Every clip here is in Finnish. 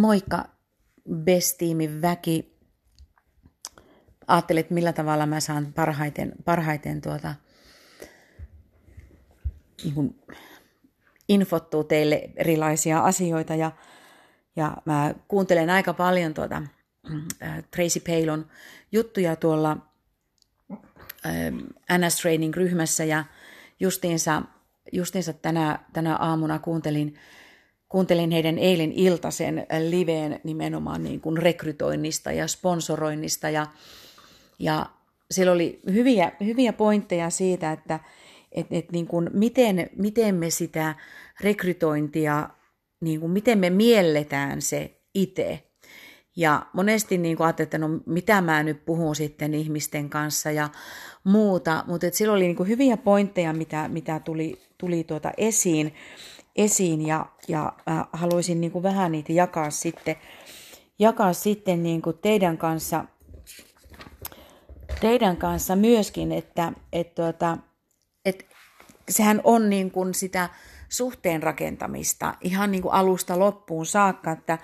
Moikka, Best-tiimin väki. Ajattelin, millä tavalla mä saan parhaiten, parhaiten tuota, niin infottua teille erilaisia asioita. Ja, ja mä kuuntelen aika paljon tuota, äh, Tracy Palon juttuja tuolla äh, NS Training-ryhmässä ja justiinsa, justiinsa tänä, tänä aamuna kuuntelin kuuntelin heidän eilen iltaisen liveen nimenomaan niin kuin rekrytoinnista ja sponsoroinnista ja, ja siellä oli hyviä, hyviä pointteja siitä, että et, et niin kuin miten, miten me sitä rekrytointia, niin kuin miten me mielletään se itse. Ja monesti niin kuin ajattelin, että no mitä mä nyt puhun sitten ihmisten kanssa ja muuta, mutta et siellä oli niin kuin hyviä pointteja, mitä, mitä tuli, tuli tuota esiin esiin ja, ja äh, haluaisin niin kuin vähän niitä jakaa sitten, jakaa sitten niin kuin teidän kanssa, teidän kanssa myöskin, että et, tuota, et, sehän on niin kuin sitä suhteen rakentamista ihan niin kuin alusta loppuun saakka, että,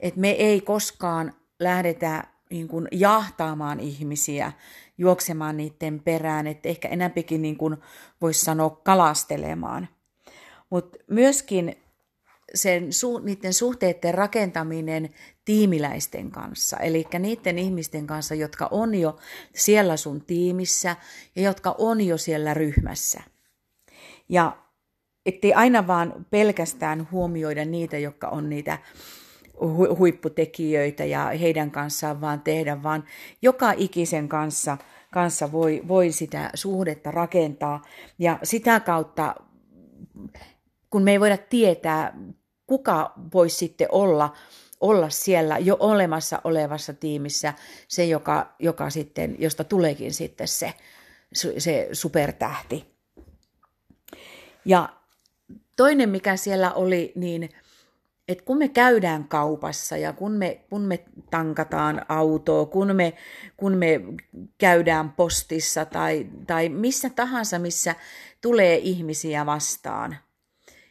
että me ei koskaan lähdetä niin kuin jahtaamaan ihmisiä, juoksemaan niiden perään, että ehkä enemmänkin niin kuin voisi sanoa kalastelemaan – mutta myöskin sen, su, niiden suhteiden rakentaminen tiimiläisten kanssa, eli niiden ihmisten kanssa, jotka on jo siellä sun tiimissä ja jotka on jo siellä ryhmässä. Ja ettei aina vaan pelkästään huomioida niitä, jotka on niitä huipputekijöitä ja heidän kanssaan vaan tehdä, vaan joka ikisen kanssa, kanssa voi, voi sitä suhdetta rakentaa ja sitä kautta kun me ei voida tietää, kuka voisi sitten olla, olla siellä jo olemassa olevassa tiimissä se, joka, joka sitten, josta tuleekin sitten se, se supertähti. Ja toinen, mikä siellä oli, niin että kun me käydään kaupassa ja kun me, kun me tankataan autoa, kun me, kun me käydään postissa tai, tai missä tahansa, missä tulee ihmisiä vastaan –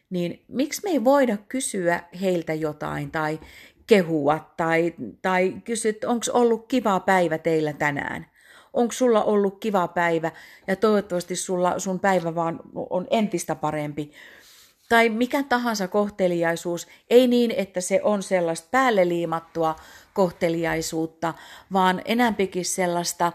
niin miksi me ei voida kysyä heiltä jotain tai kehua tai, tai kysyä, että onko ollut kiva päivä teillä tänään? Onko sulla ollut kiva päivä ja toivottavasti sulla, sun päivä vaan on entistä parempi? Tai mikä tahansa kohteliaisuus, ei niin, että se on sellaista päälle liimattua kohteliaisuutta, vaan enämpikin sellaista,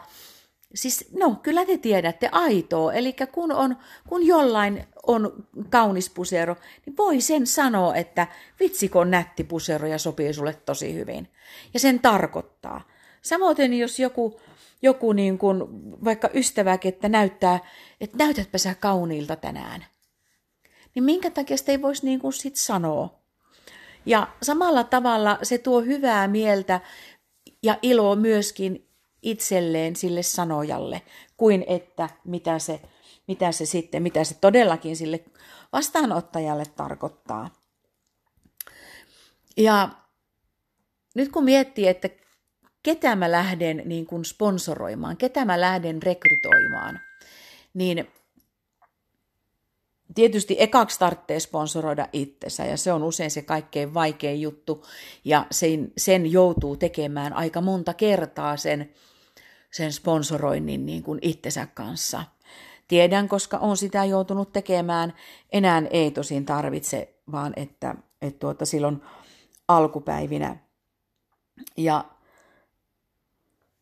Siis no, kyllä te tiedätte aitoa, eli kun, on, kun jollain on kaunis pusero, niin voi sen sanoa, että vitsiko on nätti pusero ja sopii sulle tosi hyvin. Ja sen tarkoittaa. Samoin jos joku, joku niin kuin, vaikka ystäväkin, että näyttää, että näytätpä sä kauniilta tänään. Niin minkä takia sitä ei voisi niin kuin sit sanoa? Ja samalla tavalla se tuo hyvää mieltä ja iloa myöskin itselleen sille sanojalle, kuin että mitä se, mitä se sitten, mitä se todellakin sille vastaanottajalle tarkoittaa. Ja nyt kun miettii, että ketä mä lähden niin kuin sponsoroimaan, ketä mä lähden rekrytoimaan, niin tietysti ekaksi tarvitsee sponsoroida itsensä ja se on usein se kaikkein vaikein juttu ja sen, sen joutuu tekemään aika monta kertaa sen sen sponsoroinnin niin kuin itsensä kanssa. Tiedän, koska on sitä joutunut tekemään. Enää ei tosin tarvitse, vaan että, että tuota, silloin alkupäivinä. Ja,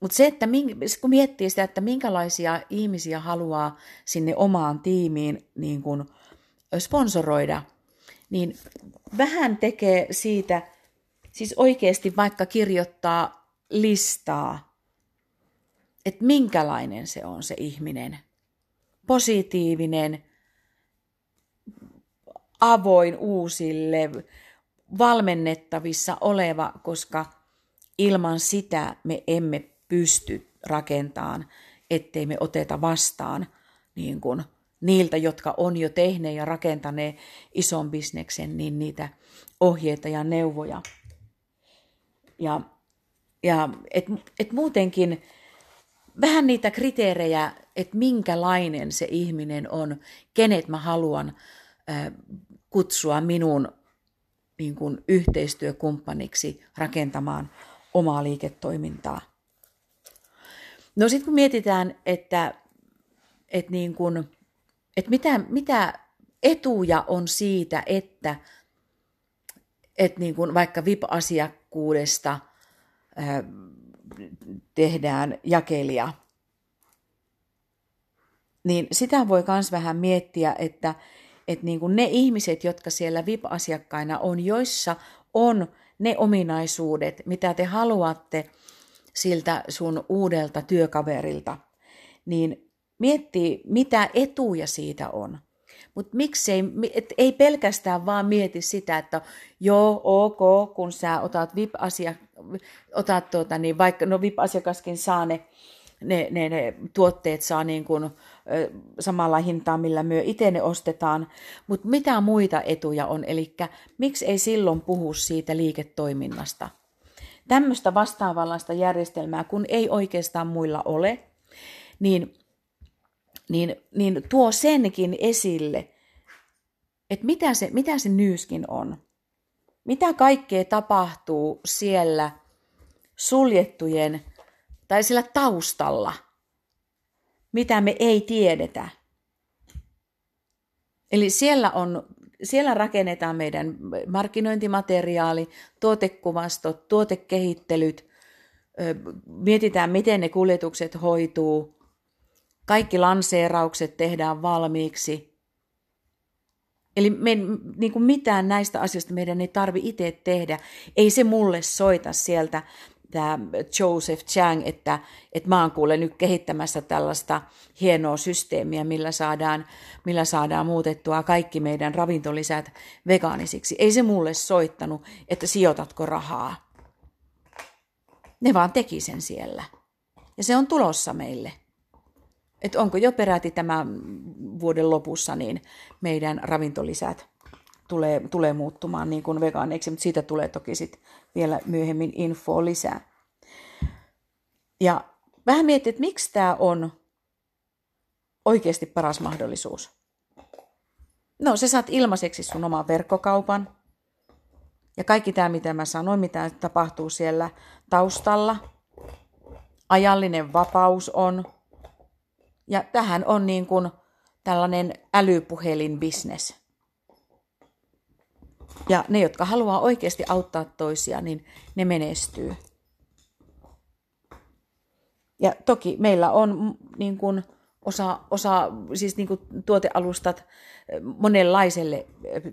mutta se, että kun miettii sitä, että minkälaisia ihmisiä haluaa sinne omaan tiimiin niin kuin sponsoroida, niin vähän tekee siitä, siis oikeasti vaikka kirjoittaa listaa että minkälainen se on se ihminen. Positiivinen, avoin uusille, valmennettavissa oleva, koska ilman sitä me emme pysty rakentamaan, ettei me oteta vastaan niin kuin niiltä, jotka on jo tehneet ja rakentaneet ison bisneksen, niin niitä ohjeita ja neuvoja. Ja, ja et, et muutenkin vähän niitä kriteerejä, että minkälainen se ihminen on, kenet mä haluan kutsua minun niin kuin yhteistyökumppaniksi rakentamaan omaa liiketoimintaa. No sitten kun mietitään, että, että, niin kuin, että mitä, mitä etuja on siitä, että, että niin kuin vaikka VIP-asiakkuudesta tehdään jakelia, niin sitä voi myös vähän miettiä, että, että niin kuin ne ihmiset, jotka siellä VIP-asiakkaina on, joissa on ne ominaisuudet, mitä te haluatte siltä sun uudelta työkaverilta, niin miettii, mitä etuja siitä on. Mutta miksei, et ei pelkästään vaan mieti sitä, että joo, ok, kun sä otat VIP-asia, otat tuota, niin vaikka, no VIP-asiakaskin saa ne, ne, ne, ne tuotteet saa niin kuin, samalla hintaa, millä myö itse ne ostetaan, mutta mitä muita etuja on, eli miksi ei silloin puhu siitä liiketoiminnasta? Tämmöistä vastaavanlaista järjestelmää, kun ei oikeastaan muilla ole, niin, niin, niin tuo senkin esille, että mitä se, mitä se nyyskin on. Mitä kaikkea tapahtuu siellä suljettujen tai sillä taustalla – mitä me ei tiedetä. Eli siellä, on, siellä rakennetaan meidän markkinointimateriaali, tuotekuvastot, tuotekehittelyt, mietitään, miten ne kuljetukset hoituu, kaikki lanseeraukset tehdään valmiiksi. Eli me, niin kuin mitään näistä asioista meidän ei tarvi itse tehdä. Ei se mulle soita sieltä tämä Joseph Chang, että, että mä oon kuule nyt kehittämässä tällaista hienoa systeemiä, millä saadaan, millä saadaan muutettua kaikki meidän ravintolisät vegaanisiksi. Ei se mulle soittanut, että sijoitatko rahaa. Ne vaan teki sen siellä. Ja se on tulossa meille. Että onko jo peräti tämän vuoden lopussa niin meidän ravintolisät tulee, tulee muuttumaan niin kuin vegaaneiksi, mutta siitä tulee toki sit vielä myöhemmin infoa lisää. Ja vähän miettiä, että miksi tämä on oikeasti paras mahdollisuus. No, se saat ilmaiseksi sun oman verkkokaupan. Ja kaikki tämä, mitä mä sanoin, mitä tapahtuu siellä taustalla. Ajallinen vapaus on. Ja tähän on niin kuin tällainen älypuhelin-business. Ja ne, jotka haluaa oikeasti auttaa toisia, niin ne menestyy. Ja toki meillä on niin kuin osa, osa siis niin kuin tuotealustat monenlaiselle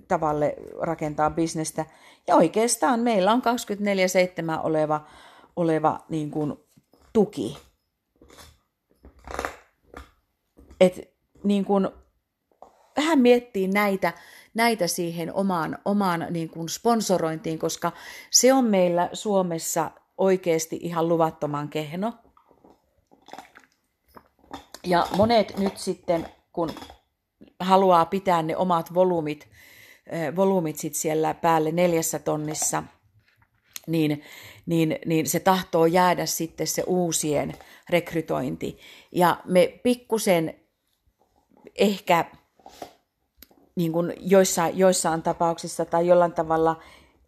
tavalle rakentaa bisnestä. Ja oikeastaan meillä on 24-7 oleva, oleva niin kuin tuki. Et niin kuin vähän miettii näitä, näitä siihen omaan, omaan niin kuin sponsorointiin, koska se on meillä Suomessa oikeasti ihan luvattoman kehno. Ja monet nyt sitten, kun haluaa pitää ne omat volyymit, volyymit sit siellä päälle neljässä tonnissa, niin, niin, niin se tahtoo jäädä sitten se uusien rekrytointi. Ja me pikkusen ehkä niin kuin joissain, joissain tapauksissa tai jollain tavalla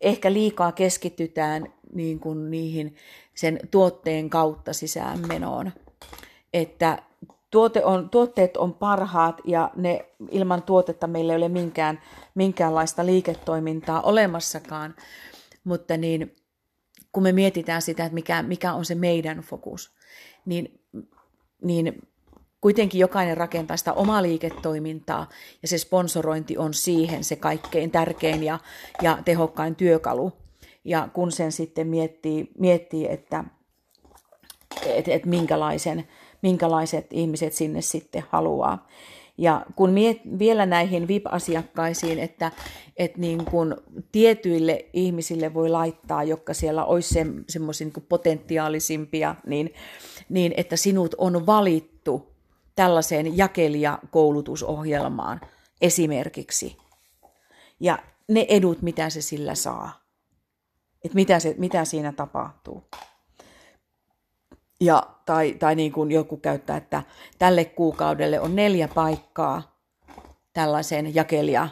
ehkä liikaa keskitytään niin kuin niihin sen tuotteen kautta sisäänmenoon. Että tuote on, tuotteet on parhaat ja ne ilman tuotetta meillä ei ole minkään, minkäänlaista liiketoimintaa olemassakaan. Mutta niin, kun me mietitään sitä, että mikä, mikä on se meidän fokus, niin, niin kuitenkin jokainen rakentaa sitä omaa liiketoimintaa ja se sponsorointi on siihen se kaikkein tärkein ja, ja tehokkain työkalu. Ja kun sen sitten miettii, miettii että et, et minkälaisen, minkälaiset ihmiset sinne sitten haluaa. Ja kun miet, vielä näihin VIP-asiakkaisiin, että, että niin kun tietyille ihmisille voi laittaa, jotka siellä olisi se, semmoisia niin potentiaalisimpia, niin, niin että sinut on valittu tällaiseen jakelijakoulutusohjelmaan esimerkiksi. Ja ne edut, mitä se sillä saa. Että mitä, se, mitä siinä tapahtuu. Ja, tai tai niin kuin joku käyttää, että tälle kuukaudelle on neljä paikkaa tällaiseen jakelija,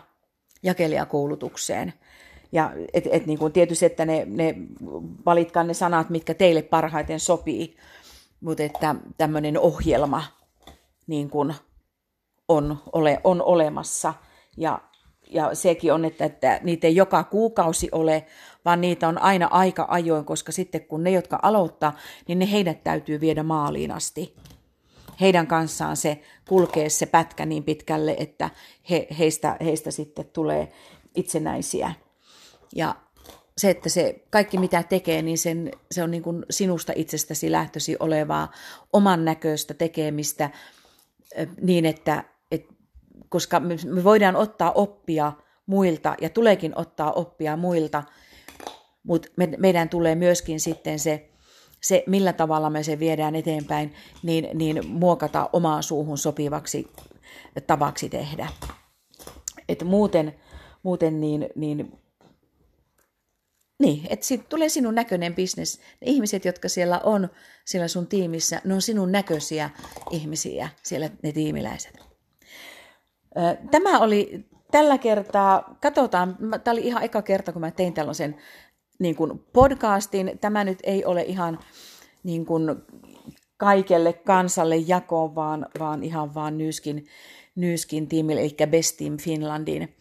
jakelijakoulutukseen. Ja et, et niin kuin tietysti, että ne, ne valitkaa ne sanat, mitkä teille parhaiten sopii, mutta että tämmöinen ohjelma niin kuin on, ole, on olemassa. Ja, ja sekin on, että, että niitä ei joka kuukausi ole, vaan niitä on aina aika ajoin, koska sitten kun ne, jotka aloittaa, niin ne heidät täytyy viedä maaliin asti. Heidän kanssaan se kulkee se pätkä niin pitkälle, että he, heistä, heistä sitten tulee itsenäisiä. Ja se, että se kaikki mitä tekee, niin sen, se on niin kuin sinusta itsestäsi lähtösi olevaa oman näköistä tekemistä niin, että, että koska me voidaan ottaa oppia muilta ja tuleekin ottaa oppia muilta, mutta me, meidän tulee myöskin sitten se, se, millä tavalla me se viedään eteenpäin, niin, niin muokata omaan suuhun sopivaksi tavaksi tehdä. Et muuten, muuten niin, niin niin, että siitä tulee sinun näköinen bisnes. Ne ihmiset, jotka siellä on siellä sun tiimissä, ne on sinun näköisiä ihmisiä, siellä ne tiimiläiset. Tämä oli tällä kertaa, katsotaan, tämä oli ihan eka kerta, kun mä tein tällaisen niin kuin podcastin. Tämä nyt ei ole ihan niin kuin kaikelle kansalle jakoon, vaan, vaan ihan vaan Nyskin, Nyskin tiimille, eli Best Team Finlandin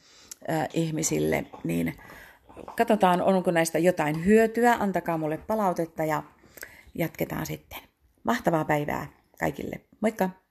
äh, ihmisille, niin katsotaan, onko näistä jotain hyötyä, antakaa mulle palautetta ja jatketaan sitten. Mahtavaa päivää kaikille. Moikka!